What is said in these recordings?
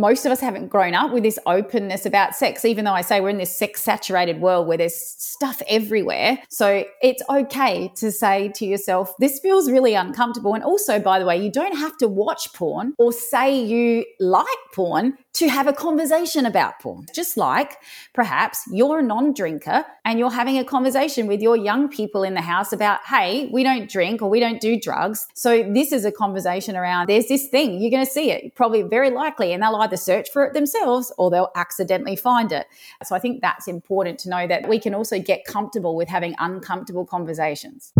most of us haven't grown up with this openness about sex, even though I say we're in this sex saturated world where there's stuff everywhere. So it's okay to say to yourself, this feels really uncomfortable. And also, by the way, you don't have to watch porn or say you like porn to have a conversation about porn. Just like perhaps you're a non drinker and you're having a conversation with your young people in the house about, hey, we don't drink or we don't do drugs. So this is a conversation around there's this thing, you're going to see it, probably very likely, and they'll either search for it themselves or they'll accidentally find it. So I think that's important to know that we can also get comfortable with having uncomfortable conversations.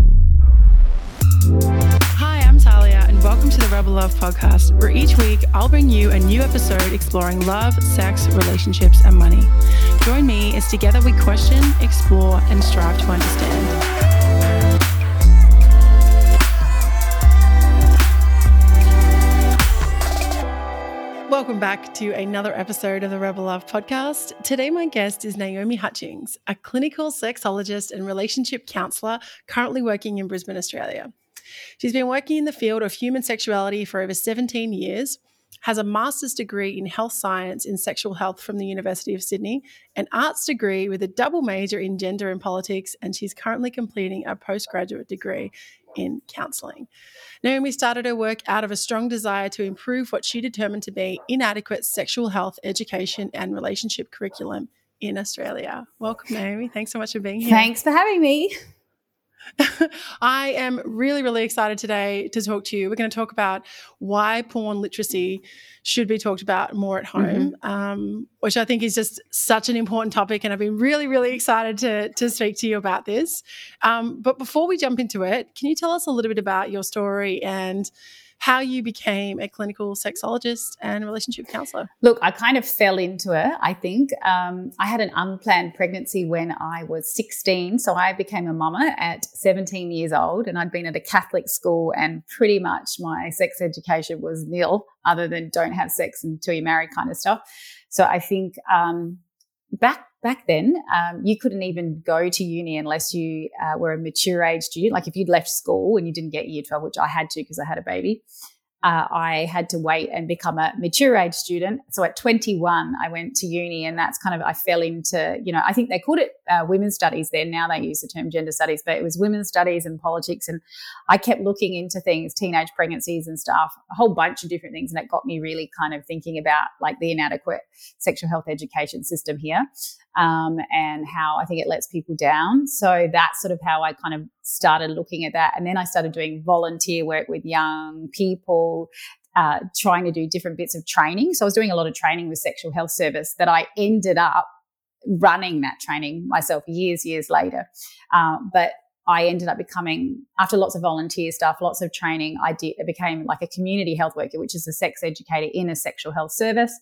Hi, I'm Talia, and welcome to the Rebel Love podcast, where each week I'll bring you a new episode exploring love, sex, relationships, and money. Join me as together we question, explore, and strive to understand. Welcome back to another episode of the Rebel Love podcast. Today, my guest is Naomi Hutchings, a clinical sexologist and relationship counselor currently working in Brisbane, Australia. She's been working in the field of human sexuality for over 17 years, has a master's degree in health science in sexual health from the University of Sydney, an arts degree with a double major in gender and politics, and she's currently completing a postgraduate degree in counselling. Naomi started her work out of a strong desire to improve what she determined to be inadequate sexual health education and relationship curriculum in Australia. Welcome, Naomi. Thanks so much for being here. Thanks for having me. I am really, really excited today to talk to you. We're going to talk about why porn literacy should be talked about more at home, mm-hmm. um, which I think is just such an important topic. And I've been really, really excited to, to speak to you about this. Um, but before we jump into it, can you tell us a little bit about your story and how you became a clinical sexologist and relationship counselor. Look, I kind of fell into it, I think. Um, I had an unplanned pregnancy when I was 16. So I became a mama at 17 years old, and I'd been at a Catholic school, and pretty much my sex education was nil, other than don't have sex until you're married kind of stuff. So I think um, back back then, um, you couldn't even go to uni unless you uh, were a mature age student. Like if you'd left school and you didn't get year 12, which I had to because I had a baby, uh, I had to wait and become a mature age student. So at 21, I went to uni, and that's kind of I fell into you know I think they called it uh, women's studies then. Now they use the term gender studies, but it was women's studies and politics. And I kept looking into things, teenage pregnancies and stuff, a whole bunch of different things, and it got me really kind of thinking about like the inadequate sexual health education system here um, and how I think it lets people down. So that's sort of how I kind of started looking at that. And then I started doing volunteer work with young people, uh, trying to do different bits of training. So I was doing a lot of training with Sexual Health Service that I ended up running that training myself years, years later. Uh, but I ended up becoming, after lots of volunteer stuff, lots of training, I did, I became like a community health worker, which is a sex educator in a sexual health service.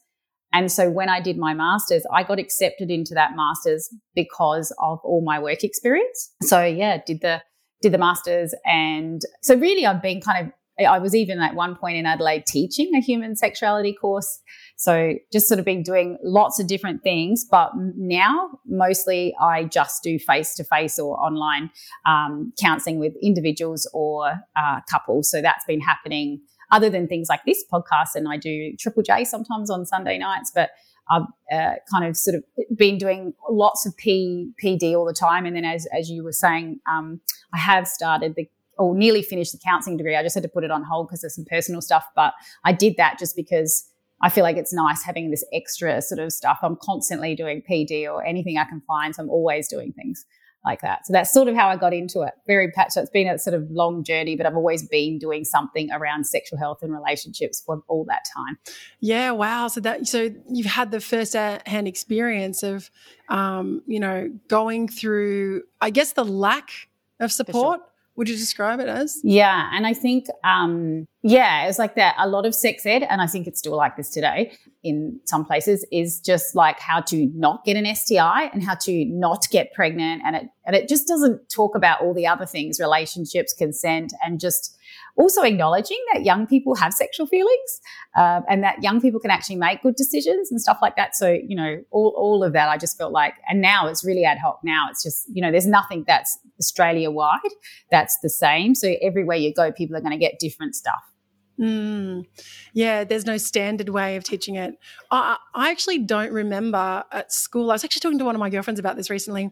And so when I did my master's, I got accepted into that master's because of all my work experience. So yeah, did the did the master's and so really I've been kind of I was even at one point in Adelaide teaching a human sexuality course. So just sort of been doing lots of different things, but now mostly I just do face to face or online um, counseling with individuals or uh, couples. So that's been happening other than things like this podcast. And I do Triple J sometimes on Sunday nights, but I've uh, kind of sort of been doing lots of P, PD all the time. And then, as, as you were saying, um, I have started the or nearly finished the counselling degree. I just had to put it on hold because there's some personal stuff. But I did that just because I feel like it's nice having this extra sort of stuff. I'm constantly doing PD or anything I can find. So I'm always doing things like that. So that's sort of how I got into it. Very patch. So it's been a sort of long journey, but I've always been doing something around sexual health and relationships for all that time. Yeah, wow. So that so you've had the first hand experience of, um, you know, going through, I guess, the lack of support would you describe it as? Yeah. And I think, um, yeah, it's like that. A lot of sex ed, and I think it's still like this today in some places, is just like how to not get an STI and how to not get pregnant. And it, and it just doesn't talk about all the other things, relationships, consent, and just also acknowledging that young people have sexual feelings um, and that young people can actually make good decisions and stuff like that. So, you know, all, all of that, I just felt like, and now it's really ad hoc. Now it's just, you know, there's nothing that's Australia wide that's the same. So everywhere you go, people are going to get different stuff. Mm, yeah, there's no standard way of teaching it. I, I actually don't remember at school. I was actually talking to one of my girlfriends about this recently.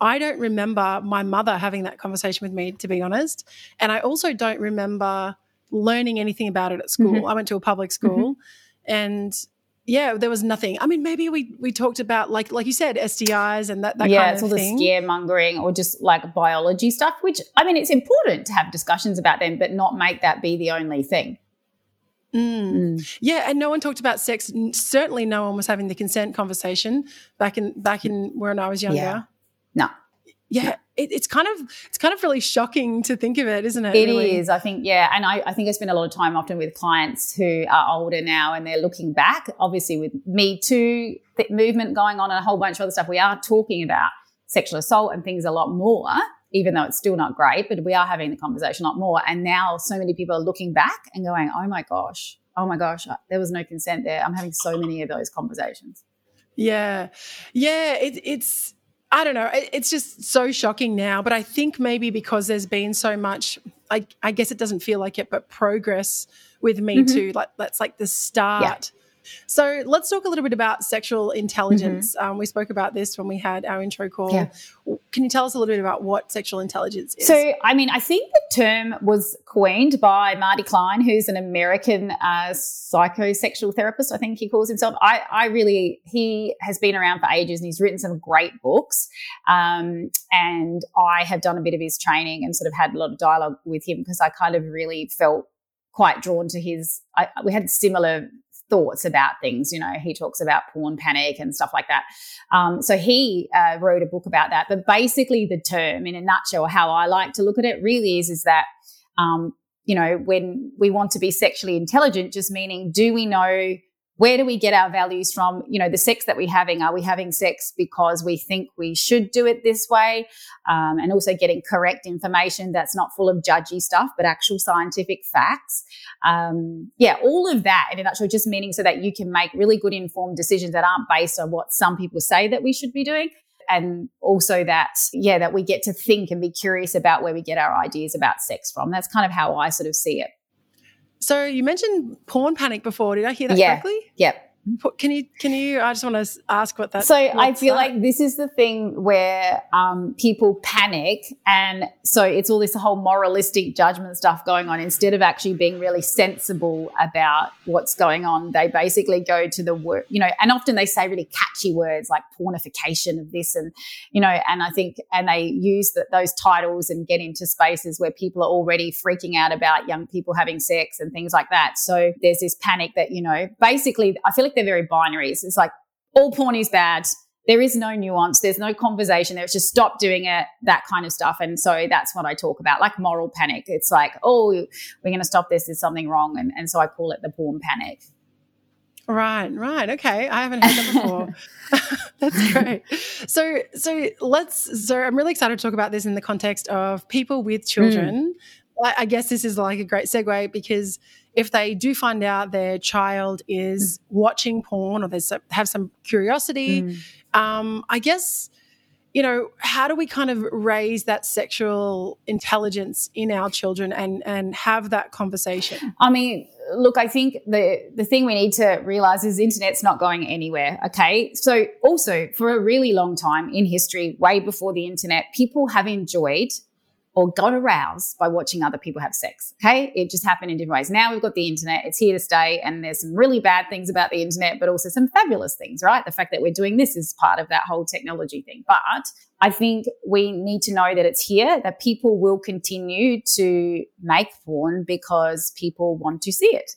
I don't remember my mother having that conversation with me, to be honest. And I also don't remember learning anything about it at school. Mm-hmm. I went to a public school mm-hmm. and yeah, there was nothing. I mean, maybe we we talked about like like you said, STIs and that, that yeah, kind it's all the scaremongering or just like biology stuff. Which I mean, it's important to have discussions about them, but not make that be the only thing. Mm. Mm. Yeah, and no one talked about sex. Certainly, no one was having the consent conversation back in back in when I was younger. Yeah. No. Yeah, it, it's kind of it's kind of really shocking to think of it, isn't it? It really? is. I think yeah, and I, I think I spend a lot of time often with clients who are older now, and they're looking back. Obviously, with Me Too movement going on and a whole bunch of other stuff, we are talking about sexual assault and things a lot more even though it's still not great, but we are having the conversation a lot more. And now so many people are looking back and going, oh my gosh, oh my gosh, there was no consent there. I'm having so many of those conversations. Yeah. Yeah. It, it's, I don't know. It's just so shocking now. But I think maybe because there's been so much, I, I guess it doesn't feel like it, but progress with Me mm-hmm. Too. Like that's like the start. So let's talk a little bit about sexual intelligence. Mm-hmm. Um, we spoke about this when we had our intro call. Yeah. Can you tell us a little bit about what sexual intelligence is? So, I mean, I think the term was coined by Marty Klein, who's an American uh, psychosexual therapist. I think he calls himself. I, I really, he has been around for ages and he's written some great books. Um, and I have done a bit of his training and sort of had a lot of dialogue with him because I kind of really felt quite drawn to his I, we had similar thoughts about things. You know, he talks about porn panic and stuff like that. Um, so he uh, wrote a book about that. But basically, the term, in a nutshell, how I like to look at it really is is that. Um, you know, when we want to be sexually intelligent, just meaning, do we know where do we get our values from? You know, the sex that we're having, are we having sex because we think we should do it this way? Um, and also getting correct information that's not full of judgy stuff, but actual scientific facts. Um, yeah, all of that in a nutshell, just meaning so that you can make really good informed decisions that aren't based on what some people say that we should be doing. And also that, yeah, that we get to think and be curious about where we get our ideas about sex from. That's kind of how I sort of see it. So you mentioned porn panic before. Did I hear that yeah. correctly? Yep. Can you can you? I just want to ask what that. So I feel that? like this is the thing where um, people panic, and so it's all this whole moralistic judgment stuff going on. Instead of actually being really sensible about what's going on, they basically go to the word, you know, and often they say really catchy words like pornification of this, and you know, and I think, and they use the, those titles and get into spaces where people are already freaking out about young people having sex and things like that. So there's this panic that you know, basically, I feel like they're very binaries. It's like all porn is bad. There is no nuance. There's no conversation. There's just stop doing it, that kind of stuff. And so that's what I talk about, like moral panic. It's like, oh, we're going to stop this. There's something wrong. And, and so I call it the porn panic. Right, right. Okay. I haven't heard that before. That's great. So so let's so I'm really excited to talk about this in the context of people with children. Mm. I guess this is like a great segue because if they do find out their child is watching porn or they have some curiosity, mm. um, I guess, you know, how do we kind of raise that sexual intelligence in our children and and have that conversation? I mean, look, I think the the thing we need to realize is internet's not going anywhere. Okay, so also for a really long time in history, way before the internet, people have enjoyed or got aroused by watching other people have sex. Okay. It just happened in different ways. Now we've got the internet. It's here to stay. And there's some really bad things about the internet, but also some fabulous things, right? The fact that we're doing this is part of that whole technology thing. But I think we need to know that it's here, that people will continue to make porn because people want to see it.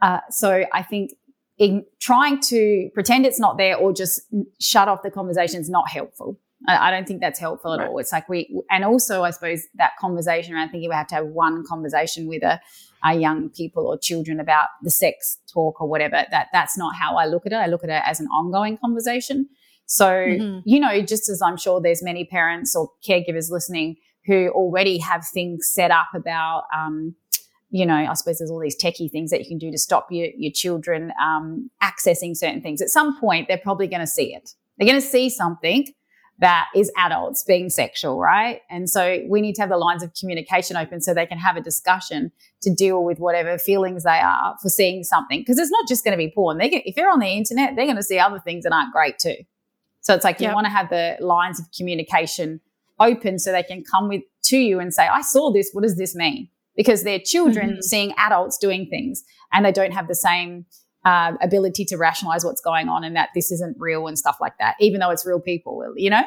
Uh, so I think in trying to pretend it's not there or just shut off the conversation is not helpful. I, don't think that's helpful at right. all. It's like we, and also I suppose that conversation around thinking we have to have one conversation with a, our young people or children about the sex talk or whatever. That that's not how I look at it. I look at it as an ongoing conversation. So mm-hmm. you know, just as I'm sure there's many parents or caregivers listening who already have things set up about. Um, you know, I suppose there's all these techie things that you can do to stop your, your children um, accessing certain things. At some point, they're probably going to see it. They're going to see something that is adults being sexual, right? And so we need to have the lines of communication open so they can have a discussion to deal with whatever feelings they are for seeing something. Because it's not just going to be porn. They get, if they're on the internet, they're going to see other things that aren't great too. So it's like you want to have the lines of communication open so they can come with to you and say, I saw this. What does this mean? Because they're children mm-hmm. seeing adults doing things and they don't have the same uh, ability to rationalize what's going on and that this isn't real and stuff like that, even though it's real people, you know?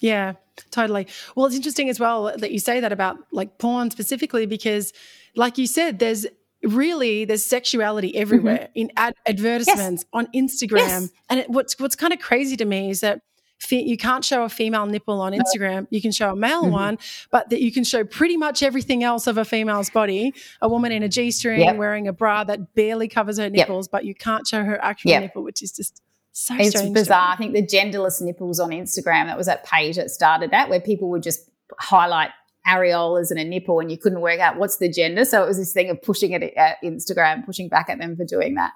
Yeah, totally. Well, it's interesting as well that you say that about like porn specifically because, like you said, there's really there's sexuality everywhere mm-hmm. in ad- advertisements yes. on Instagram, yes. and it, what's what's kind of crazy to me is that you can't show a female nipple on Instagram. You can show a male mm-hmm. one, but that you can show pretty much everything else of a female's body. A woman in a G string yep. wearing a bra that barely covers her nipples, yep. but you can't show her actual yep. nipple, which is just so it's bizarre. I think the genderless nipples on Instagram, that was that page that started that, where people would just highlight areolas and a nipple and you couldn't work out what's the gender. So it was this thing of pushing it at Instagram, pushing back at them for doing that.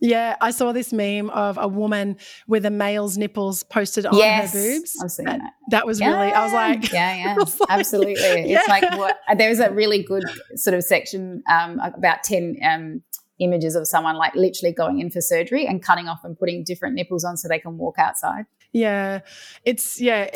Yeah, I saw this meme of a woman with a male's nipples posted on yes, her boobs. I've seen that. That was yeah. really, I was like, yeah, yeah, like, absolutely. Yeah. It's like what there was a really good sort of section um, about 10 um, images of someone like literally going in for surgery and cutting off and putting different nipples on so they can walk outside. Yeah, it's, yeah.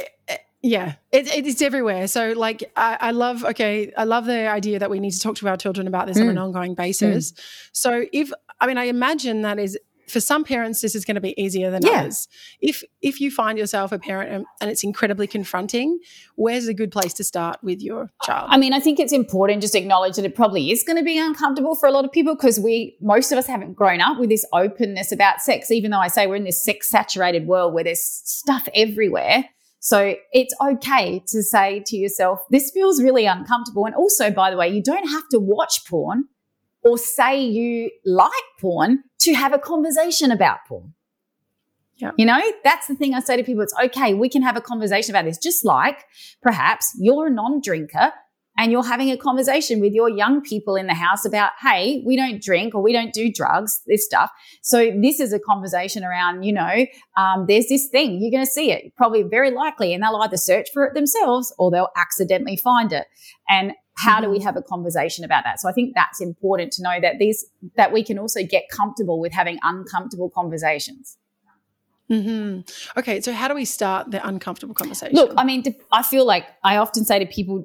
Yeah, it, it's everywhere. So, like, I, I, love. Okay, I love the idea that we need to talk to our children about this mm. on an mm. ongoing basis. Mm. So, if I mean, I imagine that is for some parents this is going to be easier than yeah. others if if you find yourself a parent and, and, it's incredibly confronting where's a good place to start with your child i mean i think it's important just acknowledge that it probably is going to be uncomfortable for a lot of people because we most of us haven't grown up with this openness about sex even though i say we're in this sex saturated world where there's stuff everywhere so it's okay to say to yourself, this feels really uncomfortable. And also, by the way, you don't have to watch porn or say you like porn to have a conversation about porn. Yeah. You know, that's the thing I say to people. It's okay. We can have a conversation about this. Just like perhaps you're a non-drinker and you're having a conversation with your young people in the house about, hey, we don't drink or we don't do drugs, this stuff. So this is a conversation around, you know, um, there's this thing, you're going to see it, probably very likely, and they'll either search for it themselves or they'll accidentally find it. And how do we mm-hmm. have a conversation about that? So I think that's important to know that these that we can also get comfortable with having uncomfortable conversations. Mm-hmm. Okay, so how do we start the uncomfortable conversation? Look, I mean, I feel like I often say to people,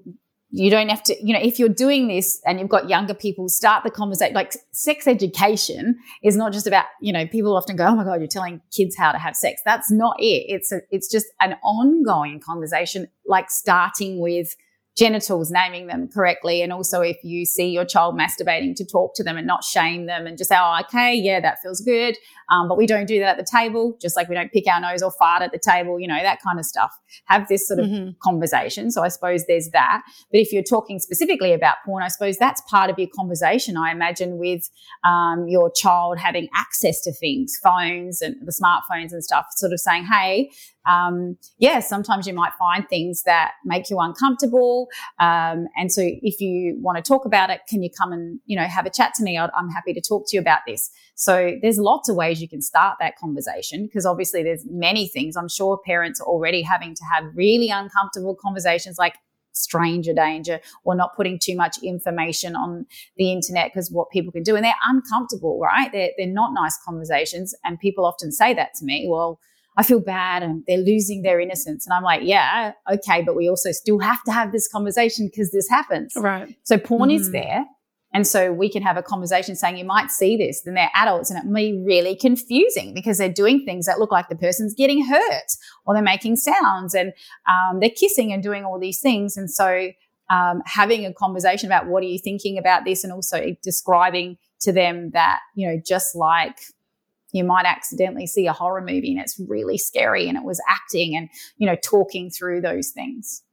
you don't have to, you know, if you're doing this and you've got younger people, start the conversation. Like sex education is not just about, you know, people often go, oh my God, you're telling kids how to have sex. That's not it. It's a, it's just an ongoing conversation, like starting with genitals, naming them correctly. And also if you see your child masturbating to talk to them and not shame them and just say, oh, okay, yeah, that feels good. Um, but we don't do that at the table, just like we don't pick our nose or fart at the table, you know, that kind of stuff. Have this sort of mm-hmm. conversation. So I suppose there's that. But if you're talking specifically about porn, I suppose that's part of your conversation, I imagine, with um, your child having access to things, phones and the smartphones and stuff, sort of saying, hey, um, yeah, sometimes you might find things that make you uncomfortable. Um, and so if you want to talk about it, can you come and, you know, have a chat to me? i I'm happy to talk to you about this. So there's lots of ways you can start that conversation because obviously there's many things. I'm sure parents are already having to have really uncomfortable conversations like stranger danger or not putting too much information on the internet because what people can do and they're uncomfortable, right? They're, they're not nice conversations. And people often say that to me. Well, I feel bad and they're losing their innocence. And I'm like, yeah, okay, but we also still have to have this conversation because this happens. Right. So porn mm-hmm. is there. And so we can have a conversation saying you might see this, then they're adults and it may be really confusing because they're doing things that look like the person's getting hurt or they're making sounds and um, they're kissing and doing all these things. And so um, having a conversation about what are you thinking about this and also describing to them that, you know, just like you might accidentally see a horror movie and it's really scary and it was acting and, you know, talking through those things.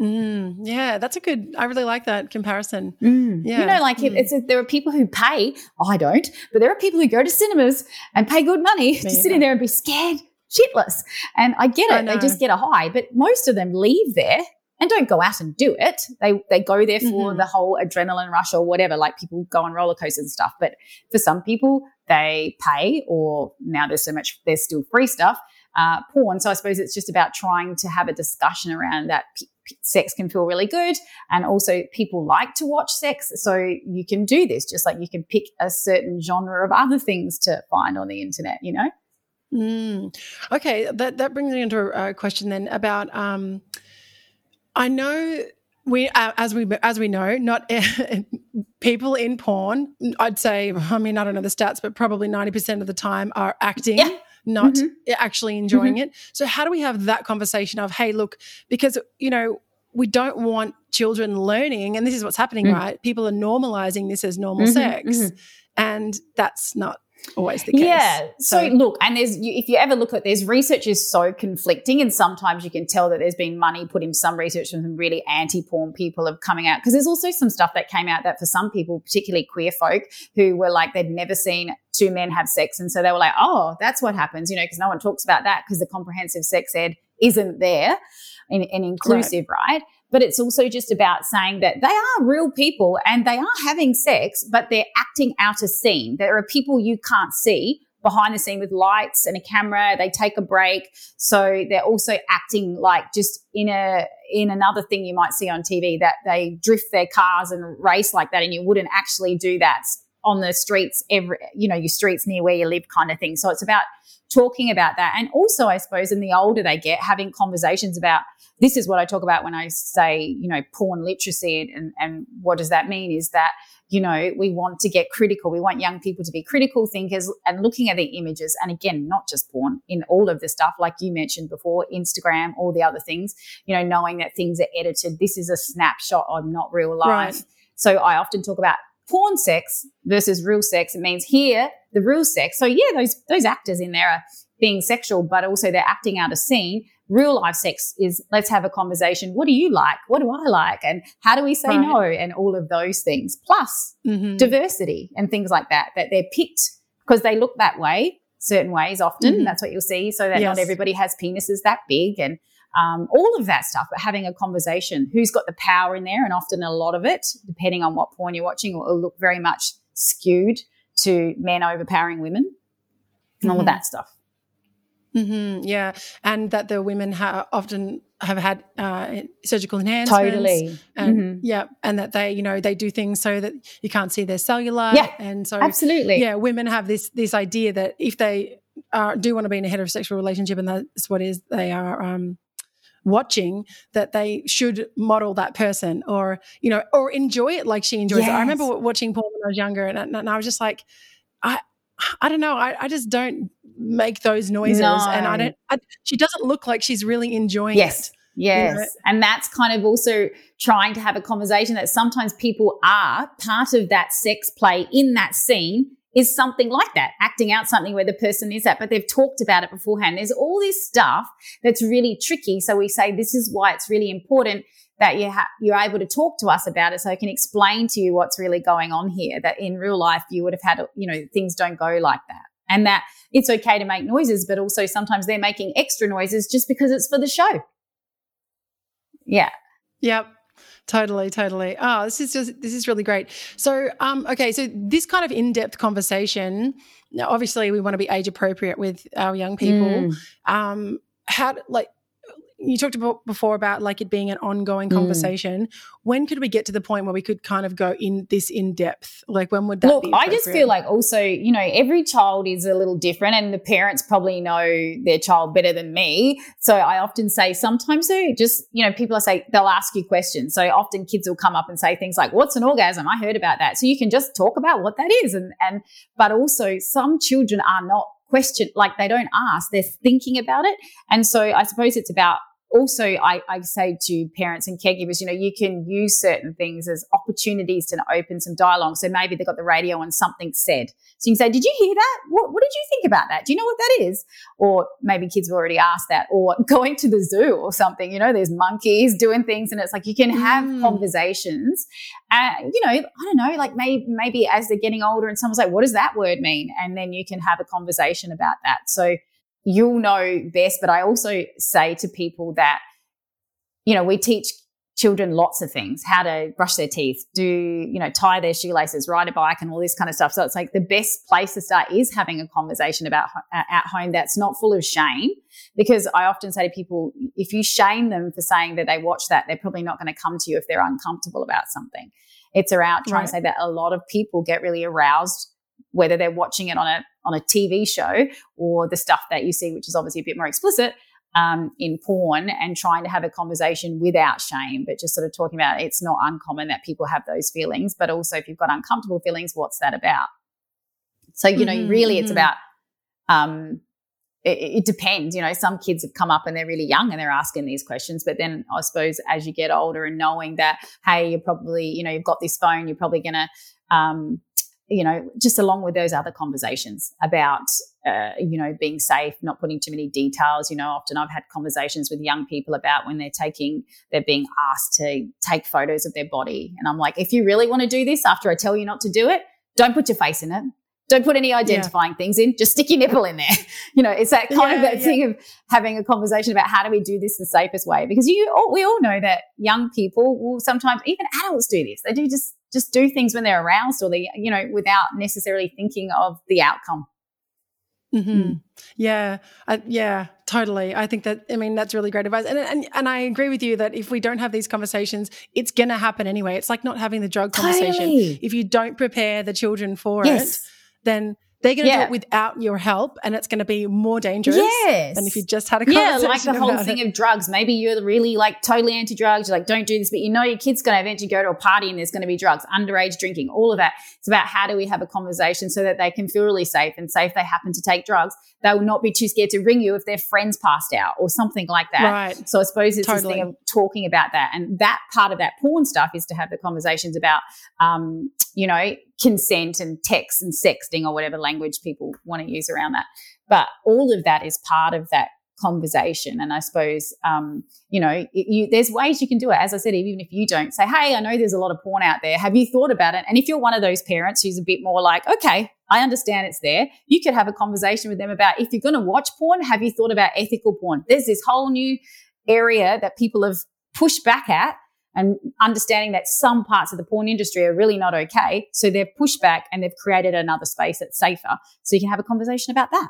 Mm, yeah, that's a good. I really like that comparison. Mm. Yeah, you know, like mm. it's a, there are people who pay. I don't, but there are people who go to cinemas and pay good money Me to sit in there and be scared shitless. And I get it; I they just get a high. But most of them leave there and don't go out and do it. They they go there for mm-hmm. the whole adrenaline rush or whatever. Like people go on roller coasters and stuff. But for some people, they pay, or now there's so much. There's still free stuff uh, porn. So I suppose it's just about trying to have a discussion around that. P- sex can feel really good, and also people like to watch sex. So you can do this just like you can pick a certain genre of other things to find on the internet. You know. Mm. Okay, that that brings me into a, a question then about. Um, I know we uh, as we as we know not people in porn i'd say i mean i don't know the stats but probably 90% of the time are acting yeah. not mm-hmm. actually enjoying mm-hmm. it so how do we have that conversation of hey look because you know we don't want children learning and this is what's happening mm-hmm. right people are normalizing this as normal mm-hmm. sex mm-hmm. and that's not always the case. Yeah. So, so, look, and there's if you ever look at there's research is so conflicting, and sometimes you can tell that there's been money put in some research from some really anti-porn people of coming out because there's also some stuff that came out that for some people, particularly queer folk, who were like they'd never seen two men have sex, and so they were like, oh, that's what happens, you know, because no one talks about that because the comprehensive sex ed isn't there and, and inclusive, right. right? But it's also just about saying that they are real people and they are having sex, but they're acting out a scene. There are people you can't see behind the scene with lights and a camera. They take a break. So they're also acting like just in a, in another thing you might see on TV that they drift their cars and race like that. And you wouldn't actually do that on the streets every, you know, your streets near where you live kind of thing. So it's about talking about that. And also, I suppose, in the older they get, having conversations about this is what I talk about when I say, you know, porn literacy and, and what does that mean is that, you know, we want to get critical. We want young people to be critical thinkers and looking at the images. And again, not just porn, in all of the stuff, like you mentioned before, Instagram, all the other things, you know, knowing that things are edited. This is a snapshot of not real life. Right. So I often talk about porn sex versus real sex. It means here, the real sex. So yeah, those, those actors in there are being sexual, but also they're acting out a scene. Real life sex is let's have a conversation. What do you like? What do I like? And how do we say right. no? And all of those things, plus mm-hmm. diversity and things like that, that they're picked because they look that way, certain ways often. Mm-hmm. That's what you'll see. So that yes. not everybody has penises that big and um, all of that stuff, but having a conversation. Who's got the power in there? And often a lot of it, depending on what porn you're watching, will, look very much skewed to men overpowering women and mm-hmm. all of mm-hmm. that stuff. Mm-hmm, yeah, and that the women ha- often have had uh, surgical enhancements. Totally. And, mm-hmm. Yeah, and that they, you know, they do things so that you can't see their cellulite. Yeah, and so absolutely. Yeah, women have this this idea that if they uh, do want to be in a heterosexual relationship, and that's what is they are um, watching that they should model that person or you know or enjoy it like she enjoys yes. it i remember watching porn when i was younger and, and i was just like i i don't know i, I just don't make those noises no. and i don't I, she doesn't look like she's really enjoying yes. it Yes. You know? And that's kind of also trying to have a conversation that sometimes people are part of that sex play in that scene is something like that, acting out something where the person is at, but they've talked about it beforehand. There's all this stuff that's really tricky. So we say this is why it's really important that you ha- you're able to talk to us about it so I can explain to you what's really going on here that in real life you would have had, you know, things don't go like that. And that it's okay to make noises, but also sometimes they're making extra noises just because it's for the show. Yeah. Yep. Totally, totally. Oh, this is just this is really great. So, um, okay, so this kind of in-depth conversation. Now, obviously, we want to be age appropriate with our young people. Mm. Um, how like you talked about before about like it being an ongoing mm. conversation. Mm. When could we get to the point where we could kind of go in this in depth? Like when would that Look, I just feel like also, you know, every child is a little different and the parents probably know their child better than me. So I often say sometimes they just, you know, people I say they'll ask you questions. So often kids will come up and say things like, What's an orgasm? I heard about that. So you can just talk about what that is. And and but also some children are not question like they don't ask they're thinking about it. And so i suppose it's about also I, I, say to parents and caregivers, you know, you can use certain things as opportunities to open some dialogue. So maybe they got the radio and something said. So you can say, did you hear that? What, what did you think about that? Do you know what that is? Or maybe kids have already asked that or going to the zoo or something, you know, there's monkeys doing things and it's like you can have mm. conversations. And, you know, I don't know, like maybe, maybe as they're getting older and someone's like, what does that word mean? And then you can have a conversation about that. So you'll know best. But I also say to people that, you know, we teach children lots of things how to brush their teeth do you know tie their shoelaces ride a bike and all this kind of stuff so it's like the best place to start is having a conversation about uh, at home that's not full of shame because i often say to people if you shame them for saying that they watch that they're probably not going to come to you if they're uncomfortable about something it's around trying right. to say that a lot of people get really aroused whether they're watching it on a on a tv show or the stuff that you see which is obviously a bit more explicit um, in porn and trying to have a conversation without shame, but just sort of talking about it's not uncommon that people have those feelings, but also if you've got uncomfortable feelings, what's that about? So, you know, mm-hmm, really mm-hmm. it's about, um, it, it, depends. You know, some kids have come up and they're really young and they're asking these questions. But then I suppose as you get older and knowing that, hey, you're probably, you know, you've got this phone, you're probably going to, um, you know, just along with those other conversations about, uh, you know, being safe, not putting too many details. You know, often I've had conversations with young people about when they're taking, they're being asked to take photos of their body. And I'm like, if you really want to do this after I tell you not to do it, don't put your face in it. Don't put any identifying yeah. things in. Just stick your nipple in there. You know, it's that kind yeah, of that yeah. thing of having a conversation about how do we do this the safest way? Because you, all, we all know that young people will sometimes, even adults do this. They do just just do things when they're aroused or they, you know, without necessarily thinking of the outcome. Mm-hmm. Mm. Yeah, I, yeah, totally. I think that I mean that's really great advice, and and and I agree with you that if we don't have these conversations, it's going to happen anyway. It's like not having the drug conversation. Totally. If you don't prepare the children for yes. it, then they're going to yeah. do it without your help, and it's going to be more dangerous yes. than if you just had a conversation. Yeah, like the whole thing it. of drugs. Maybe you're really like totally anti-drugs. You're like, don't do this, but you know your kid's going to eventually go to a party and there's going to be drugs, underage drinking, all of that. It's about how do we have a conversation so that they can feel really safe and say if they happen to take drugs, they will not be too scared to ring you if their friends passed out or something like that. Right. So I suppose it's totally. this thing of talking about that, and that part of that porn stuff is to have the conversations about, um, you know, consent and text and sexting or whatever language people want to use around that. But all of that is part of that conversation. And I suppose, um, you know, you, there's ways you can do it. As I said, even if you don't say, Hey, I know there's a lot of porn out there. Have you thought about it? And if you're one of those parents who's a bit more like, okay, I understand it's there. You could have a conversation with them about if you're going to watch porn, have you thought about ethical porn? There's this whole new area that people have pushed back at and understanding that some parts of the porn industry are really not okay. So they've pushed back and they've created another space that's safer. So you can have a conversation about that.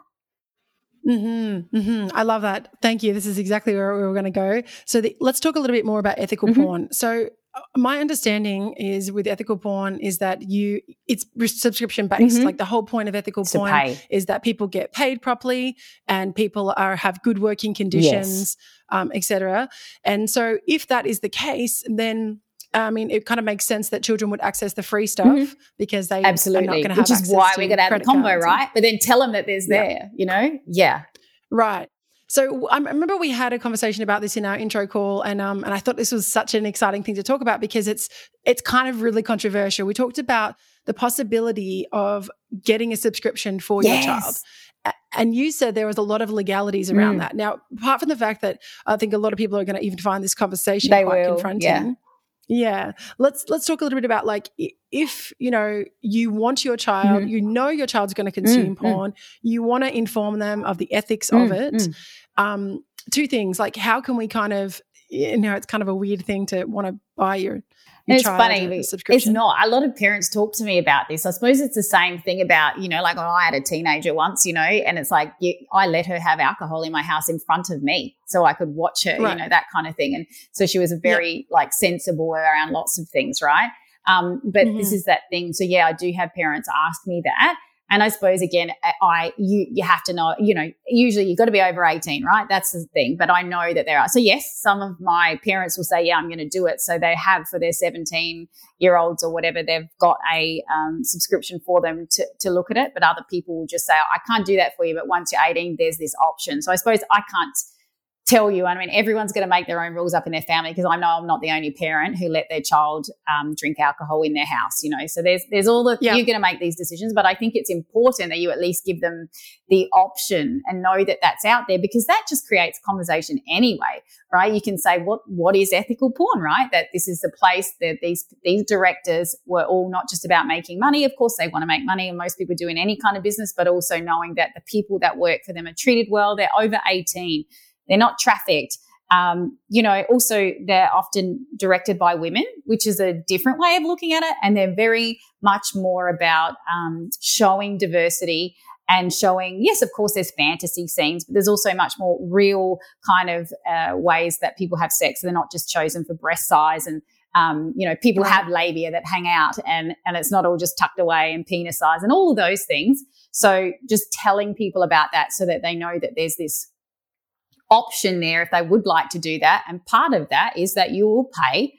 Mm-hmm, mm-hmm. I love that. Thank you. This is exactly where we were going to go. So the, let's talk a little bit more about ethical mm-hmm. porn. So uh, my understanding is with ethical porn is that you it's subscription based. Mm-hmm. Like the whole point of ethical porn is that people get paid properly and people are have good working conditions. Yes um, etc. And so, if that is the case, then I mean, it kind of makes sense that children would access the free stuff mm-hmm. because they absolutely, are not going to have which is why we're going to have a combo, right? But then tell them that there's yeah. there, you know, yeah, right. So I remember we had a conversation about this in our intro call, and um, and I thought this was such an exciting thing to talk about because it's it's kind of really controversial. We talked about the possibility of getting a subscription for yes. your child. And you said there was a lot of legalities around mm. that. Now, apart from the fact that I think a lot of people are going to even find this conversation they quite will, confronting. Yeah. Yeah. Let's let's talk a little bit about like if, you know, you want your child, mm-hmm. you know your child's going to consume mm, mm. porn, you want to inform them of the ethics mm, of it. Mm. Um, two things, like how can we kind of you know, it's kind of a weird thing to want to buy your it's funny. It's not. A lot of parents talk to me about this. I suppose it's the same thing about, you know, like when I had a teenager once, you know, and it's like you, I let her have alcohol in my house in front of me so I could watch her, right. you know, that kind of thing. And so she was a very like sensible around lots of things, right? Um, but mm-hmm. this is that thing. So yeah, I do have parents ask me that. And I suppose again, I you you have to know, you know, usually you've got to be over 18, right? That's the thing. But I know that there are. So yes, some of my parents will say, yeah, I'm going to do it. So they have for their 17 year olds or whatever, they've got a um, subscription for them to, to look at it. But other people will just say, I can't do that for you. But once you're 18, there's this option. So I suppose I can't tell you. I mean, everyone's going to make their own rules up in their family because I know I'm not the only parent who let their child um, drink alcohol in their house. You know, so there's there's all the yeah. you're going to make these decisions, but I think it's important that you at least give them the option and know that that's out there because that just creates conversation anyway, right? You can say what what is ethical porn, right? That this is the place that these these directors were all not just about making money. Of course, they want to make money, and most people do in any kind of business, but also knowing that the people that work for them are treated well. They're over 18 they're not trafficked. Um, you know, also they're often directed by women, which is a different way of looking at it. And they're very much more about um, showing diversity and showing, yes, of course, there's fantasy scenes, but there's also much more real kind of uh, ways that people have sex. They're not just chosen for breast size and um, you know, people have labia that hang out and, and it's not all just tucked away and penis size and all of those things. So just telling people about that so that they know that there's this option there if they would like to do that. And part of that is that you will pay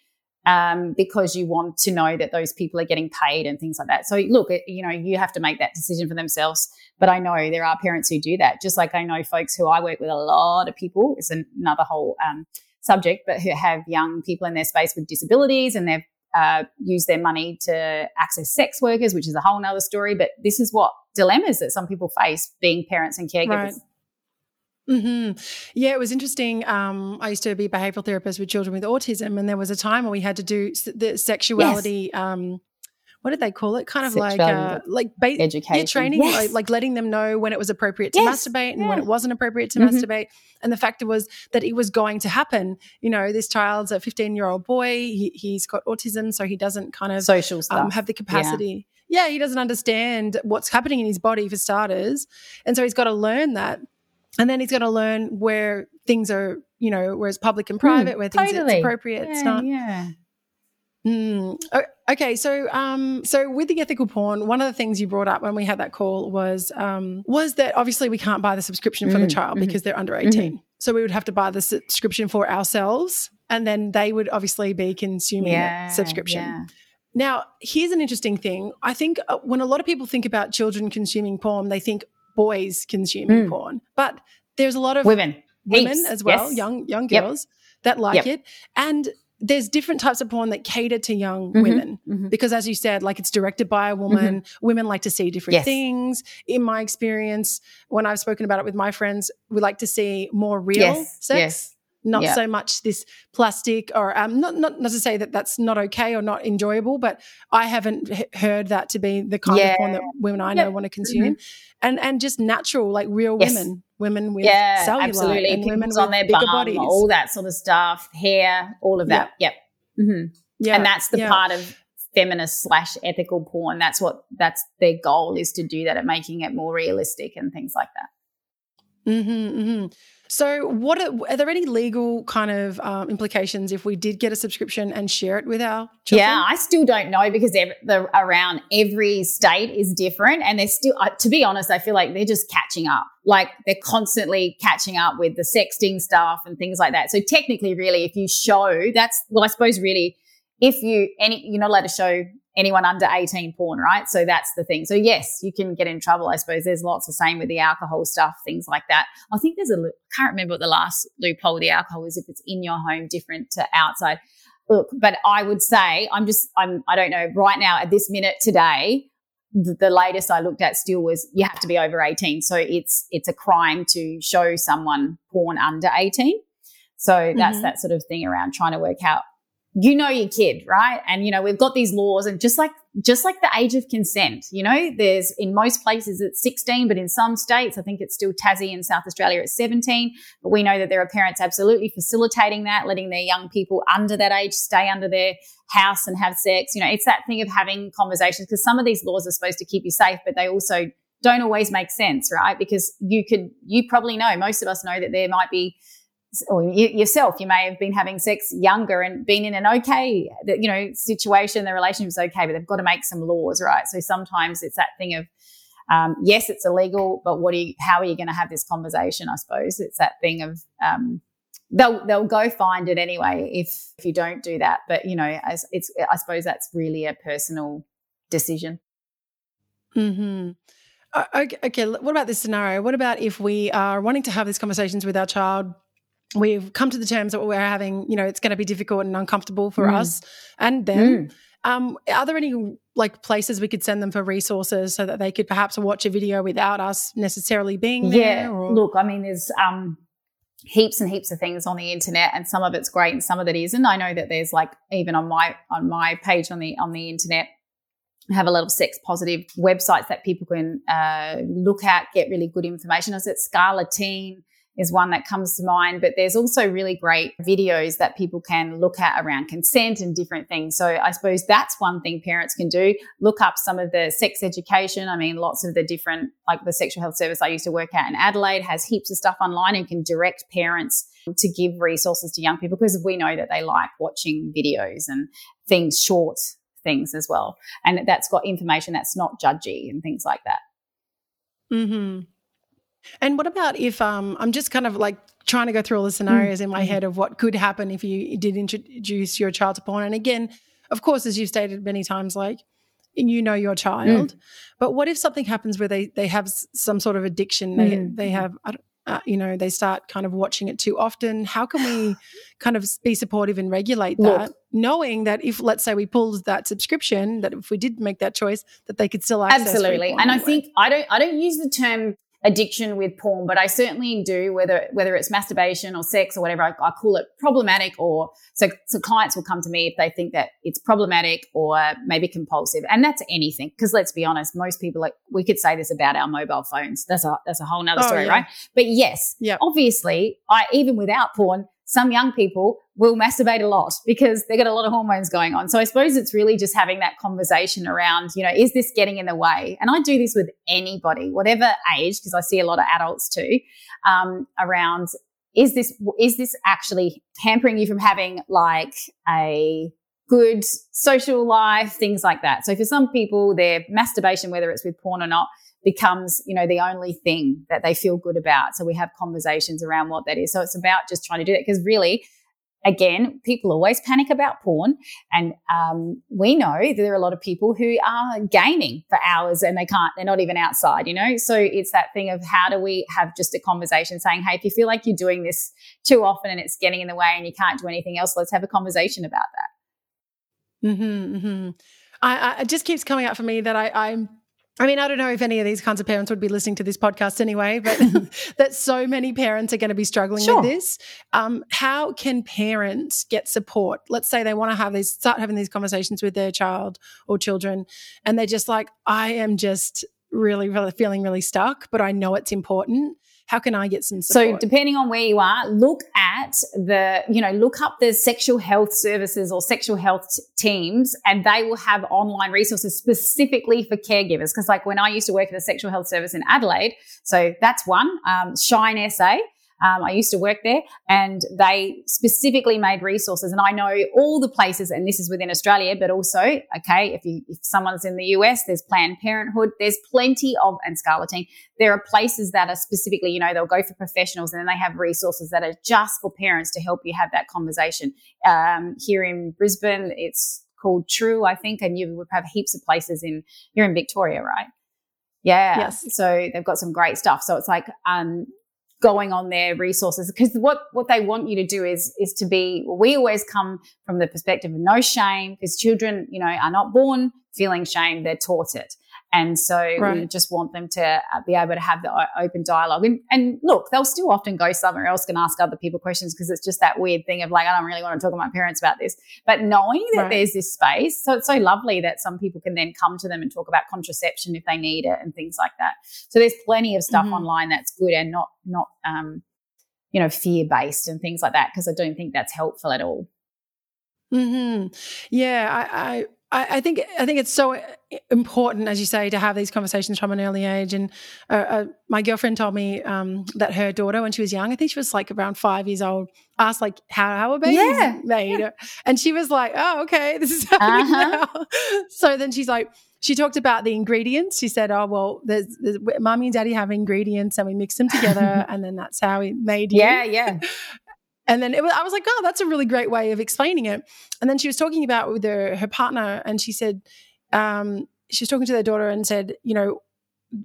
um, because you want to know that those people are getting paid and things like that. So look, you know, you have to make that decision for themselves. But I know there are parents who do that, just like I know folks who I work with a lot of people. It's another whole um, subject, but who have young people in their space with disabilities and they've uh, used their money to access sex workers, which is a whole nother story. But this is what dilemmas that some people face being parents and caregivers. Right. Mm-hmm. Yeah, it was interesting. Um, I used to be a behavioral therapist with children with autism, and there was a time when we had to do the sexuality. Yes. Um, what did they call it? Kind of like uh, like ba- education, yeah, training, yes. like, like, letting them know when it was appropriate to yes. masturbate and yeah. when it wasn't appropriate to mm-hmm. masturbate. And the factor was that it was going to happen. You know, this child's a 15 year old boy. He, has got autism, so he doesn't kind of social stuff. Um, have the capacity. Yeah. yeah, he doesn't understand what's happening in his body for starters, and so he's got to learn that and then he's going to learn where things are, you know, where it's public and hmm, private, mm, where things totally. it's appropriate. Yeah, it's not. Yeah. Mm. Okay, so um, so with the ethical porn, one of the things you brought up when we had that call was um, was that obviously we can't buy the subscription for mm, the child mm-hmm. because they're under 18 mm-hmm. So we would have to buy the subscription for ourselves, and then they would obviously be consuming yeah, the subscription. Yeah. Now, here's an interesting thing. I think uh, when a lot of people think about children consuming porn, they think boys consuming mm. porn, but there's a lot of women, women Heaps. as well, yes. young young girls yep. that like yep. it, and there's different types of porn that cater to young mm-hmm, women mm-hmm. because as you said like it's directed by a woman mm-hmm. women like to see different yes. things in my experience when i've spoken about it with my friends we like to see more real yes. sex yes not yeah. so much this plastic or um, not, not not to say that that's not okay or not enjoyable but i haven't h- heard that to be the kind yeah. of porn that women i know yep. want to consume mm-hmm. and and just natural like real yes. women women with yeah, cellulite absolutely. and women on their bigger bum, bodies all that sort of stuff hair all of that yep, yep. Mm-hmm. yeah and that's the part of feminist slash ethical porn that's what that's their goal is to do that at making it more realistic and things like that mm-hmm, mm-hmm. So, what are, are, there any legal kind of um, implications if we did get a subscription and share it with our children? Yeah, I still don't know because every, the, around every state is different, and they're still. Uh, to be honest, I feel like they're just catching up. Like they're constantly catching up with the sexting stuff and things like that. So technically, really, if you show that's well, I suppose really, if you any you're not allowed to show anyone under 18 porn, right? So that's the thing. So yes, you can get in trouble. I suppose there's lots the same with the alcohol stuff, things like that. I think there's a, can't remember what the last loophole with the alcohol is if it's in your home, different to outside. Look, but I would say I'm just, I'm, I don't know, right now at this minute today, the, the latest I looked at still was you have to be over 18. So it's, it's a crime to show someone porn under 18. So that's mm-hmm. that sort of thing around trying to work out you know your kid, right? And you know, we've got these laws and just like just like the age of consent, you know, there's in most places it's 16, but in some states, I think it's still Tassie in South Australia at 17. But we know that there are parents absolutely facilitating that, letting their young people under that age stay under their house and have sex. You know, it's that thing of having conversations because some of these laws are supposed to keep you safe, but they also don't always make sense, right? Because you could, you probably know, most of us know that there might be or you, yourself, you may have been having sex younger and been in an okay, you know, situation. The relationship's okay, but they've got to make some laws, right? So sometimes it's that thing of, um, yes, it's illegal, but what are you, how are you going to have this conversation? I suppose it's that thing of, um, they'll they'll go find it anyway if if you don't do that. But you know, as it's, I suppose that's really a personal decision. Hmm. Okay, okay. What about this scenario? What about if we are wanting to have these conversations with our child? We've come to the terms that we're having, you know, it's going to be difficult and uncomfortable for mm. us and them. Mm. Um, are there any like places we could send them for resources so that they could perhaps watch a video without us necessarily being there? Yeah. Or? Look, I mean, there's um, heaps and heaps of things on the internet, and some of it's great and some of it isn't. I know that there's like even on my on my page on the on the internet. I have a lot of sex positive websites that people can uh, look at, get really good information. I said Scarleteen, is one that comes to mind. But there's also really great videos that people can look at around consent and different things. So I suppose that's one thing parents can do. Look up some of the sex education. I mean, lots of the different, like the sexual health service I used to work at in Adelaide has heaps of stuff online and can direct parents to give resources to young people because we know that they like watching videos and things, short things as well. And that's got information that's not judgy and things like that. Hmm. And what about if um, I'm just kind of like trying to go through all the scenarios mm. in my mm-hmm. head of what could happen if you did introduce your child to porn? And again, of course, as you've stated many times, like you know your child, mm. but what if something happens where they they have some sort of addiction? They mm. they have uh, you know they start kind of watching it too often. How can we kind of be supportive and regulate that, Look, knowing that if let's say we pulled that subscription, that if we did make that choice, that they could still access it. absolutely. And anyway. I think I don't I don't use the term addiction with porn, but I certainly do whether whether it's masturbation or sex or whatever. I, I, call it problematic, or so so clients will come to me if they think that it's problematic or maybe compulsive, and that's anything. Because let's be honest, most people like we could say this about our mobile phones. That's a that's a whole nother oh, story, yeah. right? But yes, yeah. obviously, I even without porn, some young people will masturbate a lot because they got a lot of hormones going on. So I suppose it's really just having that conversation around, you know, is this getting in the way? And I do this with anybody, whatever age, because I see a lot of adults too, um, around is this is this actually hampering you from having like a good social life, things like that. So for some people, their masturbation, whether it's with porn or not, becomes, you know, the only thing that they feel good about. So we have conversations around what that is. So it's about just trying to do that because really, again, people always panic about porn. And um, we know that there are a lot of people who are gaming for hours and they can't, they're not even outside, you know? So it's that thing of how do we have just a conversation saying, hey, if you feel like you're doing this too often and it's getting in the way and you can't do anything else, let's have a conversation about that. Mm-hmm, mm-hmm. I, I, it just keeps coming up for me that I, I'm I mean, I don't know if any of these kinds of parents would be listening to this podcast anyway, but that so many parents are going to be struggling sure. with this. Um, how can parents get support? Let's say they want to have these, start having these conversations with their child or children, and they're just like, I am just really, really feeling really stuck, but I know it's important how can I get some support? So depending on where you are, look at the, you know, look up the sexual health services or sexual health teams and they will have online resources specifically for caregivers. Cause like when I used to work at a sexual health service in Adelaide, so that's one, um, Shine SA, um, I used to work there and they specifically made resources. And I know all the places, and this is within Australia, but also, okay, if you, if someone's in the US, there's Planned Parenthood, there's plenty of, and Scarleteen, there are places that are specifically, you know, they'll go for professionals and then they have resources that are just for parents to help you have that conversation. Um, here in Brisbane, it's called True, I think, and you would have heaps of places in, you're in Victoria, right? Yeah. Yes. So they've got some great stuff. So it's like, um, going on their resources because what what they want you to do is is to be we always come from the perspective of no shame because children you know are not born feeling shame they're taught it and so right. we just want them to uh, be able to have the open dialogue. And, and look, they'll still often go somewhere else and ask other people questions because it's just that weird thing of like, I don't really want to talk to my parents about this. But knowing that right. there's this space, so it's so lovely that some people can then come to them and talk about contraception if they need it and things like that. So there's plenty of stuff mm-hmm. online that's good and not, not, um, you know, fear based and things like that because I don't think that's helpful at all. Hmm. Yeah, I, I I, think I think it's so important, as you say, to have these conversations from an early age. And uh, uh, my girlfriend told me um, that her daughter, when she was young, I think she was like around five years old, asked like how how a baby yeah. made, yeah. and she was like, "Oh, okay, this is happening uh-huh. now." so then she's like, she talked about the ingredients. She said, "Oh, well, there's, there's mommy and daddy have ingredients, and we mix them together, and then that's how we made you." Yeah, yeah. And then was, I was like, oh, that's a really great way of explaining it. And then she was talking about with her, her partner, and she said, um, she was talking to their daughter and said, you know,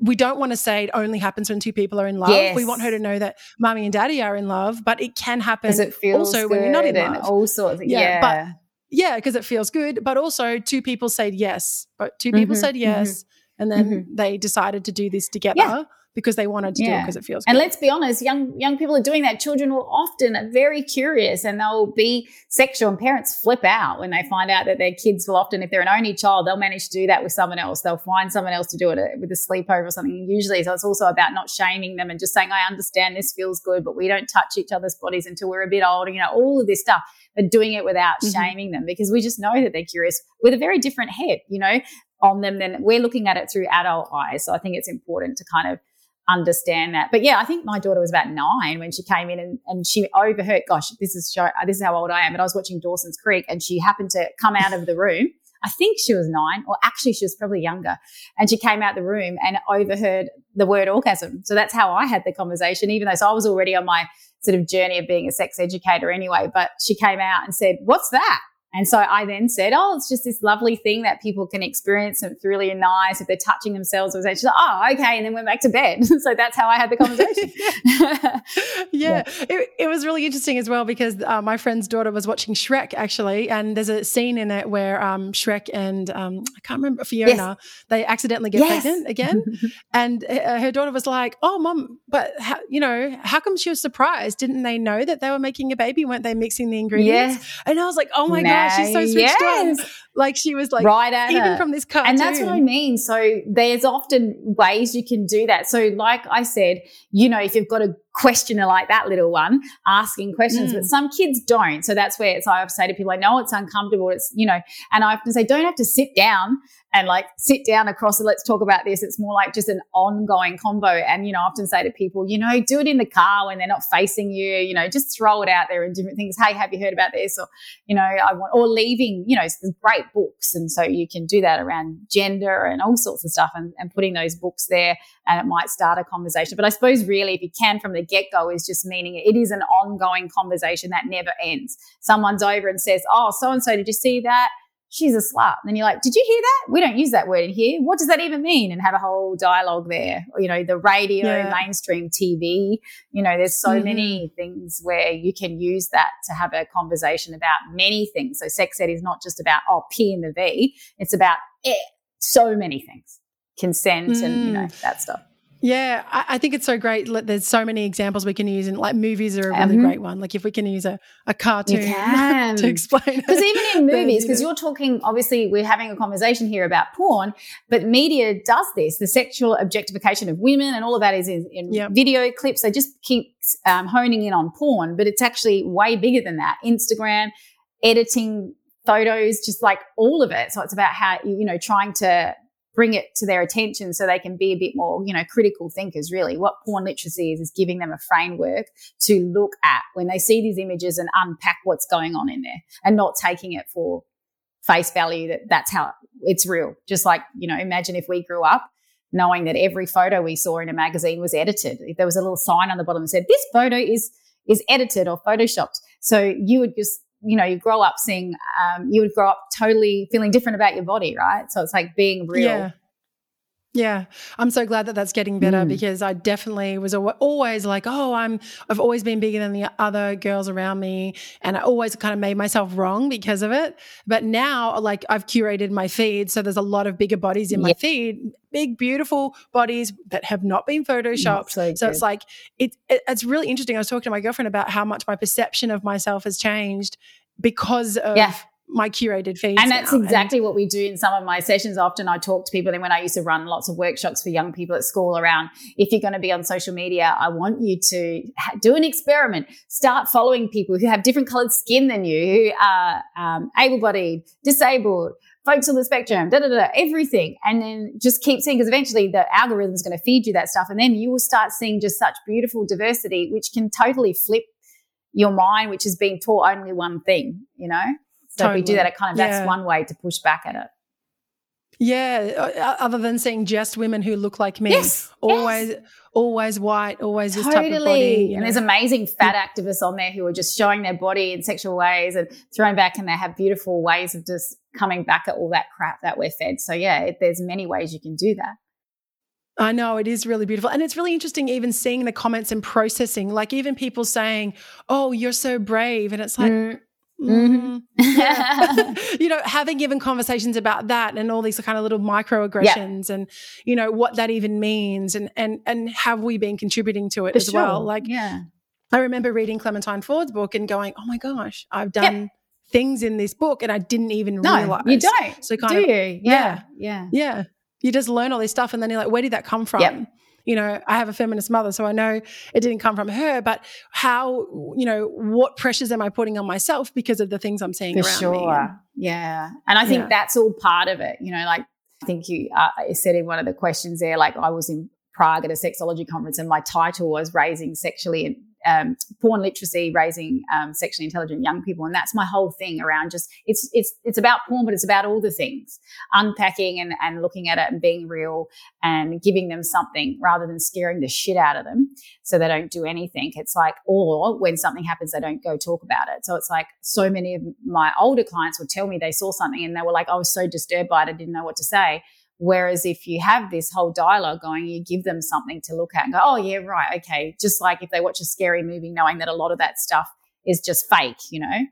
we don't want to say it only happens when two people are in love. Yes. We want her to know that mommy and daddy are in love, but it can happen it also when you're not in love. All sorts. Of, yeah, yeah. But yeah, because it feels good. But also, two people said yes. But two people mm-hmm, said yes, mm-hmm, and then mm-hmm. they decided to do this together. Yeah because they wanted to yeah. do it because it feels good. And let's be honest, young young people are doing that. Children will often are very curious and they'll be sexual and parents flip out when they find out that their kids will often, if they're an only child, they'll manage to do that with someone else. They'll find someone else to do it uh, with a sleepover or something usually. So it's also about not shaming them and just saying, I understand this feels good, but we don't touch each other's bodies until we're a bit older, you know, all of this stuff, but doing it without mm-hmm. shaming them because we just know that they're curious with a very different head, you know, on them than we're looking at it through adult eyes. So I think it's important to kind of understand that. But yeah, I think my daughter was about nine when she came in and, and she overheard, gosh, this is show, this is how old I am, but I was watching Dawson's Creek and she happened to come out of the room. I think she was nine, or actually she was probably younger. And she came out the room and overheard the word orgasm. So that's how I had the conversation, even though so I was already on my sort of journey of being a sex educator anyway. But she came out and said, What's that? And so I then said, Oh, it's just this lovely thing that people can experience. And it's really nice if they're touching themselves. And she's like, Oh, okay. And then went back to bed. so that's how I had the conversation. yeah. yeah. It, it, was really interesting as well because uh, my friend's daughter was watching Shrek actually. And there's a scene in it where um, Shrek and um, I can't remember Fiona, yes. they accidentally get yes. pregnant again. and uh, her daughter was like, Oh, mom, but how, you know, how come she was surprised? Didn't they know that they were making a baby? Weren't they mixing the ingredients? Yes. And I was like, Oh my God she's so switched yes. on. Like she was like right at even from this cartoon. And that's what I mean. So there's often ways you can do that. So like I said, you know, if you've got a questioner like that little one asking questions, mm. but some kids don't. So that's where it's I say to people, I know it's uncomfortable. It's, you know, and I often say, don't have to sit down and like sit down across and let's talk about this. It's more like just an ongoing combo. And, you know, I often say to people, you know, do it in the car when they're not facing you, you know, just throw it out there and different things. Hey, have you heard about this? Or, you know, I want, or leaving, you know, some great books. And so you can do that around gender and all sorts of stuff and, and putting those books there and it might start a conversation. But I suppose really if you can from the get go is just meaning it is an ongoing conversation that never ends. Someone's over and says, Oh, so and so, did you see that? She's a slut. And then you're like, did you hear that? We don't use that word in here. What does that even mean? And have a whole dialogue there. Or, you know, the radio, yeah. mainstream TV, you know, there's so mm-hmm. many things where you can use that to have a conversation about many things. So sex ed is not just about, oh, P in the V. It's about eh, so many things. Consent mm. and, you know, mm. that stuff. Yeah, I, I, think it's so great. There's so many examples we can use, and like movies are a really mm-hmm. great one. Like if we can use a, a cartoon to explain, because even in movies, because you are talking, obviously, we're having a conversation here about porn, but media does this. The sexual objectification of women and all of that is in, in yep. video clips. They just keep um, honing in on porn, but it's actually way bigger than that. Instagram, editing photos, just like all of it. So it's about how you know trying to bring it to their attention so they can be a bit more, you know, critical thinkers, really. What porn literacy is, is giving them a framework to look at when they see these images and unpack what's going on in there and not taking it for face value that that's how it's real. Just like, you know, imagine if we grew up knowing that every photo we saw in a magazine was edited. There was a little sign on the bottom that said, this photo is, is edited or photoshopped. So you would just you know, you grow up seeing, um, you would grow up totally feeling different about your body, right? So it's like being real. Yeah. Yeah, I'm so glad that that's getting better mm. because I definitely was always like, oh, I'm, I've always been bigger than the other girls around me. And I always kind of made myself wrong because of it. But now, like, I've curated my feed. So there's a lot of bigger bodies in my feed, big, beautiful bodies that have not been photoshopped. So, so it's like, it, it, it's really interesting. I was talking to my girlfriend about how much my perception of myself has changed because of. Yeah my curated feeds. And that's now. exactly and what we do in some of my sessions. Often I talk to people, and when I used to run lots of workshops for young people at school around if you're going to be on social media, I want you to ha- do an experiment. Start following people who have different colored skin than you, who are um, able bodied, disabled, folks on the spectrum, da da da, everything. And then just keep seeing, because eventually the algorithm is going to feed you that stuff. And then you will start seeing just such beautiful diversity, which can totally flip your mind, which has been taught only one thing, you know? So totally. if we do that, it kind of that's yeah. one way to push back at it. Yeah, other than seeing just women who look like me, yes, always, yes. always white, always this totally. type of body. And know. there's amazing fat activists on there who are just showing their body in sexual ways and throwing back, and they have beautiful ways of just coming back at all that crap that we're fed. So yeah, it, there's many ways you can do that. I know it is really beautiful. And it's really interesting even seeing the comments and processing, like even people saying, Oh, you're so brave. And it's like, mm. Mm-hmm. Yeah. you know, having even conversations about that and all these kind of little microaggressions yeah. and you know what that even means and and and have we been contributing to it For as sure. well? Like, yeah, I remember reading Clementine Ford's book and going, "Oh my gosh, I've done." Yep. Things in this book, and I didn't even no, realize. You don't. So kind do of, you? Yeah, yeah, yeah. You just learn all this stuff, and then you're like, "Where did that come from?" Yep you know, I have a feminist mother, so I know it didn't come from her, but how, you know, what pressures am I putting on myself because of the things I'm seeing For around sure. me? Yeah. And I think yeah. that's all part of it, you know, like I think you uh, said in one of the questions there, like I was in Prague at a sexology conference and my title was raising sexually um, porn literacy, raising um, sexually intelligent young people, and that's my whole thing around just it's it's it's about porn, but it's about all the things, unpacking and and looking at it and being real and giving them something rather than scaring the shit out of them so they don't do anything. It's like or when something happens, they don't go talk about it. So it's like so many of my older clients would tell me they saw something and they were like, I was so disturbed by it, I didn't know what to say Whereas if you have this whole dialogue going, you give them something to look at and go, oh, yeah, right, okay. Just like if they watch a scary movie, knowing that a lot of that stuff is just fake, you know?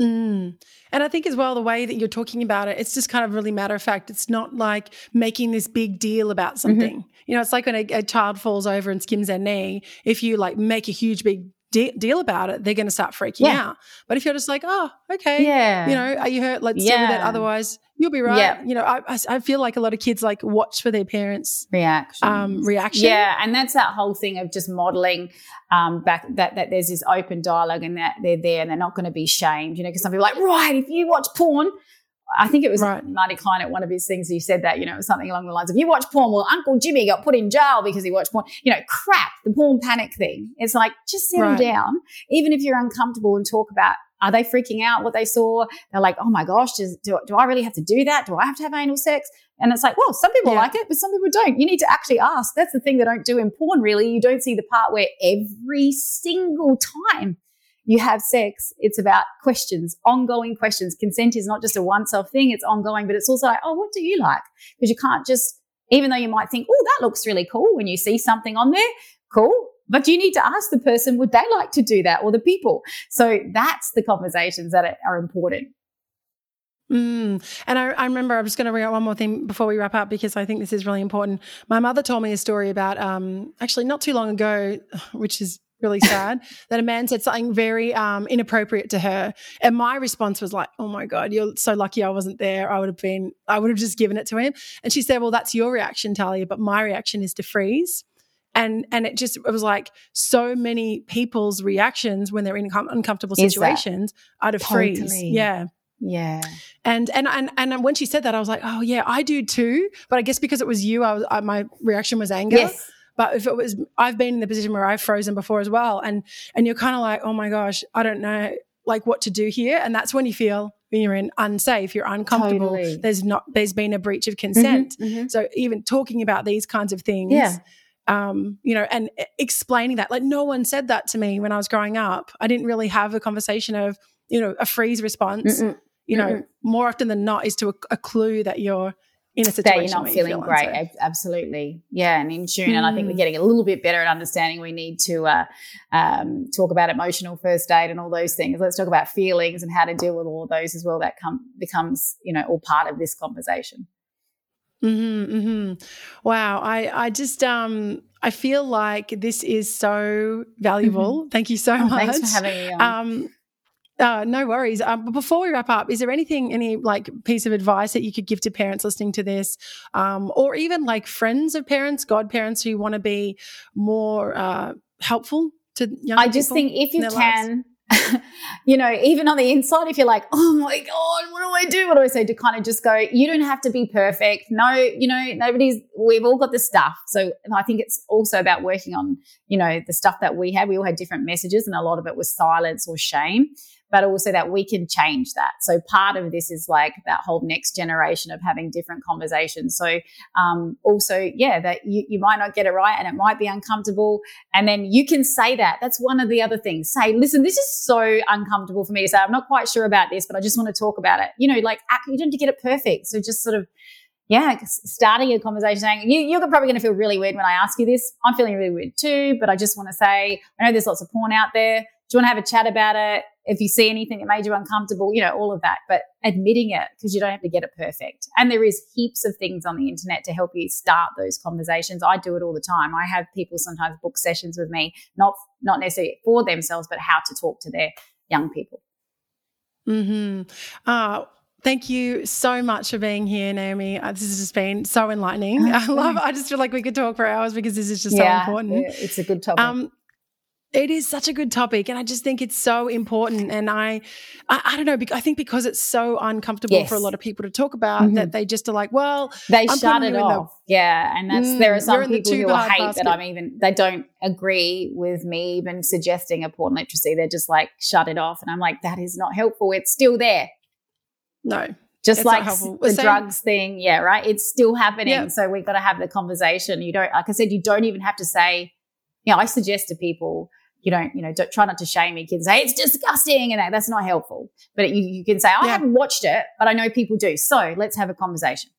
Mm. And I think as well, the way that you're talking about it, it's just kind of really matter of fact. It's not like making this big deal about mm-hmm. something. Mm-hmm. You know, it's like when a, a, child falls over and skims their knee. If you like make a huge big de- deal about it, they're going to start freaking yeah. out. But if you're just like, oh, okay, yeah, you know, are you hurt? Let's yeah. deal with it. Otherwise, you'll be right. Yeah. You know, I, I feel like a lot of kids like watch for their parents' reaction. Um, reaction. Yeah, and that's that whole thing of just modeling um, back that that there's this open dialogue and that they're there and they're not going to be shamed. You know, because some people are like, right, if you watch porn. I think it was right. Marty Klein at one of his things. He said that, you know, something along the lines of, you watch porn. Well, Uncle Jimmy got put in jail because he watched porn. You know, crap, the porn panic thing. It's like, just settle right. down. Even if you're uncomfortable and talk about are they freaking out what they saw? They're like, oh my gosh, does, do, do I really have to do that? Do I have to have anal sex? And it's like, well, some people yeah. like it, but some people don't. You need to actually ask. That's the thing they don't do in porn, really. You don't see the part where every single time you have sex, it's about questions, ongoing questions. Consent is not just a once off thing, it's ongoing, but it's also like, oh, what do you like? Because you can't just, even though you might think, oh, that looks really cool when you see something on there, cool. But you need to ask the person, would they like to do that or the people? So that's the conversations that are important. Mm. And I, I, remember, I'm just going to bring up one more thing before we wrap up because I think this is really important. My mother told me a story about, um, actually not too long ago, which is really sad, that a man said something very um, inappropriate to her. And my response was like, oh my God, you're so lucky I wasn't there. I would have been, I would have just given it to him. And she said, well, that's your reaction, Talia, but my reaction is to freeze and and it just it was like so many people's reactions when they're in uncomfortable situations are to totally. freeze yeah yeah and and and and when she said that i was like oh yeah i do too but i guess because it was you i was I, my reaction was anger yes. But if it was i've been in the position where i've frozen before as well and and you're kind of like oh my gosh i don't know like what to do here and that's when you feel when you're in unsafe you're uncomfortable totally. there's not there's been a breach of consent mm-hmm, mm-hmm. so even talking about these kinds of things yeah um, you know, and explaining that. Like, no one said that to me when I was growing up. I didn't really have a conversation of, you know, a freeze response. Mm-mm. You know, Mm-mm. more often than not is to a, a, clue that you're in a situation that you're not feeling great. Unsafe. Absolutely, yeah, and in tune. Mm. And I think we're mm. getting a little bit better at understanding. We need to uh, um, talk about emotional first aid and all those things. Let's talk about feelings and how to deal with all of those as well. That come becomes, you know, all part of this conversation. Mm-hmm, mm-hmm. Wow, I I just um I feel like this is so valuable. Mm-hmm. Thank you so oh, much. Thanks for having me. On. Um, uh, no worries. Um, but before we wrap up, is there anything, any like piece of advice that you could give to parents listening to this, um, or even like friends of parents, godparents who want to be more uh, helpful to young I just think if you can. You know, even on the inside, if you're like, oh my God, what do I do? What do I say? To kind of just go, you don't have to be perfect. No, you know, nobody's, we've all got the stuff. So I think it's also about working on, you know, the stuff that we had. We all had different messages and a lot of it was silence or shame but also that we can change that. So part of this is like that whole next generation of having different conversations. So um, also, yeah, that you, you might not get it right and it might be uncomfortable. And then you can say that. That's one of the other things. Say, listen, this is so uncomfortable for me to say. I'm not quite sure about this, but I just want to talk about it. You know, like you don't have to get it perfect. So just sort of yeah, starting a conversation saying, you, you're probably going to feel really weird when I ask you this. I'm feeling really weird too, but I just want to say, I know there's lots of porn out there you want to have a chat about it? If you see anything that made you uncomfortable, you know, all of that, but admitting it because you don't have to get it perfect. And there is heaps of things on the internet to help you start those conversations. I do it all the time. I have people sometimes book sessions with me, not, not necessarily for themselves, but how to talk to their young people. Hmm. Uh, Thank you so much for being here, Naomi. Uh, this has just been so enlightening. I love. I just feel like we could talk for hours because this is just yeah, so important. It's a good topic. Um, it is such a good topic, and I just think it's so important. And I, I, I don't know. I think because it's so uncomfortable yes. for a lot of people to talk about mm-hmm. that they just are like, well, they I'm shut it off. The, yeah, and that's mm, there are some people who hate basket. that I'm even they don't agree with me even suggesting a porn literacy. They're just like shut it off, and I'm like, that is not helpful. It's still there. No, just like the Same. drugs thing yeah right it's still happening yep. so we've got to have the conversation you don't like i said you don't even have to say you know i suggest to people you don't, you know, don't, try not to shame your Kids say it's disgusting, and that, that's not helpful. But you, you can say, I yeah. haven't watched it, but I know people do. So let's have a conversation.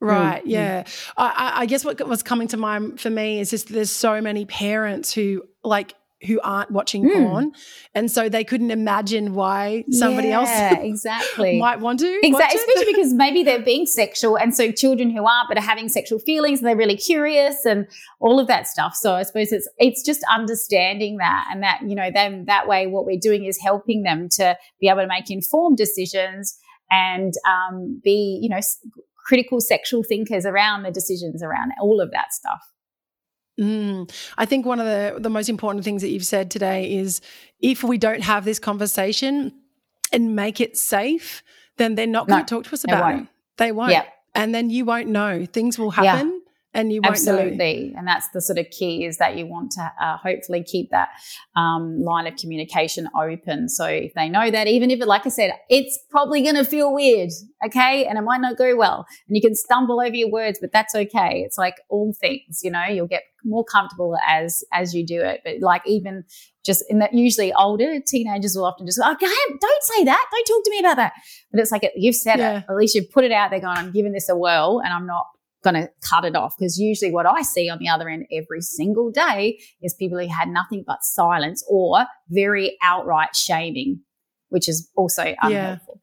Right. Mm. Yeah. I, I guess what was coming to mind for me is just there's so many parents who like who aren't watching mm. porn, and so they couldn't imagine why somebody yeah, else exactly might want to exactly, especially because maybe they're being sexual, and so children who aren't but are having sexual feelings, they're really curious and all of that stuff. So I suppose it's it's just understanding that, and that you know then that way what we're doing is helping them to be able to make informed decisions and um, be you know critical sexual thinkers around the decisions around all of that stuff. Mm. I think one of the, the most important things that you've said today is if we don't have this conversation and make it safe, then they're not going to talk to us about it. They won't. Yeah. And then you won't know. Things will happen. Yeah and you absolutely and that's the sort of key is that you want to uh, hopefully keep that um, line of communication open so if they know that even if it like i said it's probably going to feel weird okay and it might not go well and you can stumble over your words but that's okay it's like all things you know you'll get more comfortable as as you do it but like even just in that usually older teenagers will often just go, okay, don't say that. Don't talk to me about that. But it's like, you've said yeah. it. At least you've put it out there going, I'm giving this a whirl and I'm not going to cut it off because usually what I see on the other end every single day is people who had nothing but silence or very outright shaming, which is also unhelpful.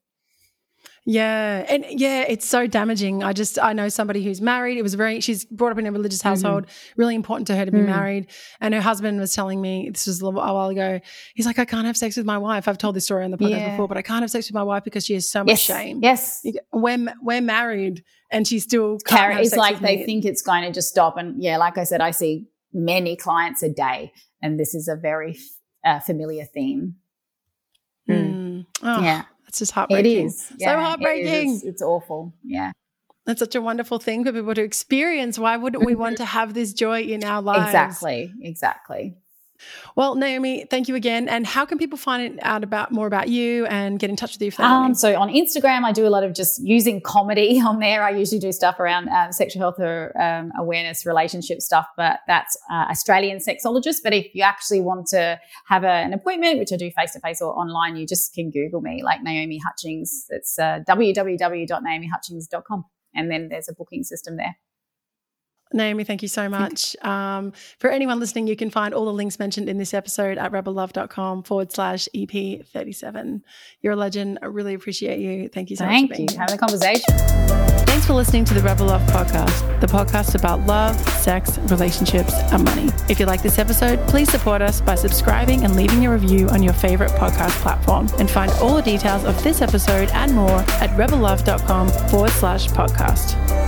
Yeah. And yeah, it's so damaging. I just, I know somebody who's married. It was very, she's brought up in a religious mm-hmm. household, mm-hmm. really important to her to be mm. married. And her husband was telling me, this was a, while ago, he's like, I can't have sex with my wife. I've told this story on the podcast yeah. before, but I can't have sex with my wife because she has so much yes. shame. Yes. We're, we're married and she still Carry, It's like they me. think it's going to just stop. And yeah, like I said, I see many clients a day, and this is a very uh, familiar theme. Mm. Oh. Yeah. It's just heartbreaking. It is. Yeah, so heartbreaking. It is. It's awful. Yeah. That's such a wonderful thing for people to experience. Why wouldn't we want to have this joy in our lives? Exactly. Exactly. Well, Naomi, thank you again. And how can people find out about more about you and get in touch with you? For that um, so on Instagram, I do a lot of just using comedy on there. I usually do stuff around uh, sexual health or um, awareness, relationship stuff, but that's uh, Australian sexologist. But if you actually want to have a, an appointment, which I do face to face or online, you just can Google me, like Naomi Hutchings. It's uh, www.naomihutchings.com, and then there's a booking system there. Naomi, thank you so much. Um, for anyone listening, you can find all the links mentioned in this episode at rebellove.com forward slash EP37. You're a legend. I really appreciate you. Thank you so thank much. Thank you. Having a conversation. Thanks for listening to the Rebel Love podcast, the podcast about love, sex, relationships, and money. If you like this episode, please support us by subscribing and leaving a review on your favorite podcast platform. And find all the details of this episode and more at rebellove.com forward slash podcast.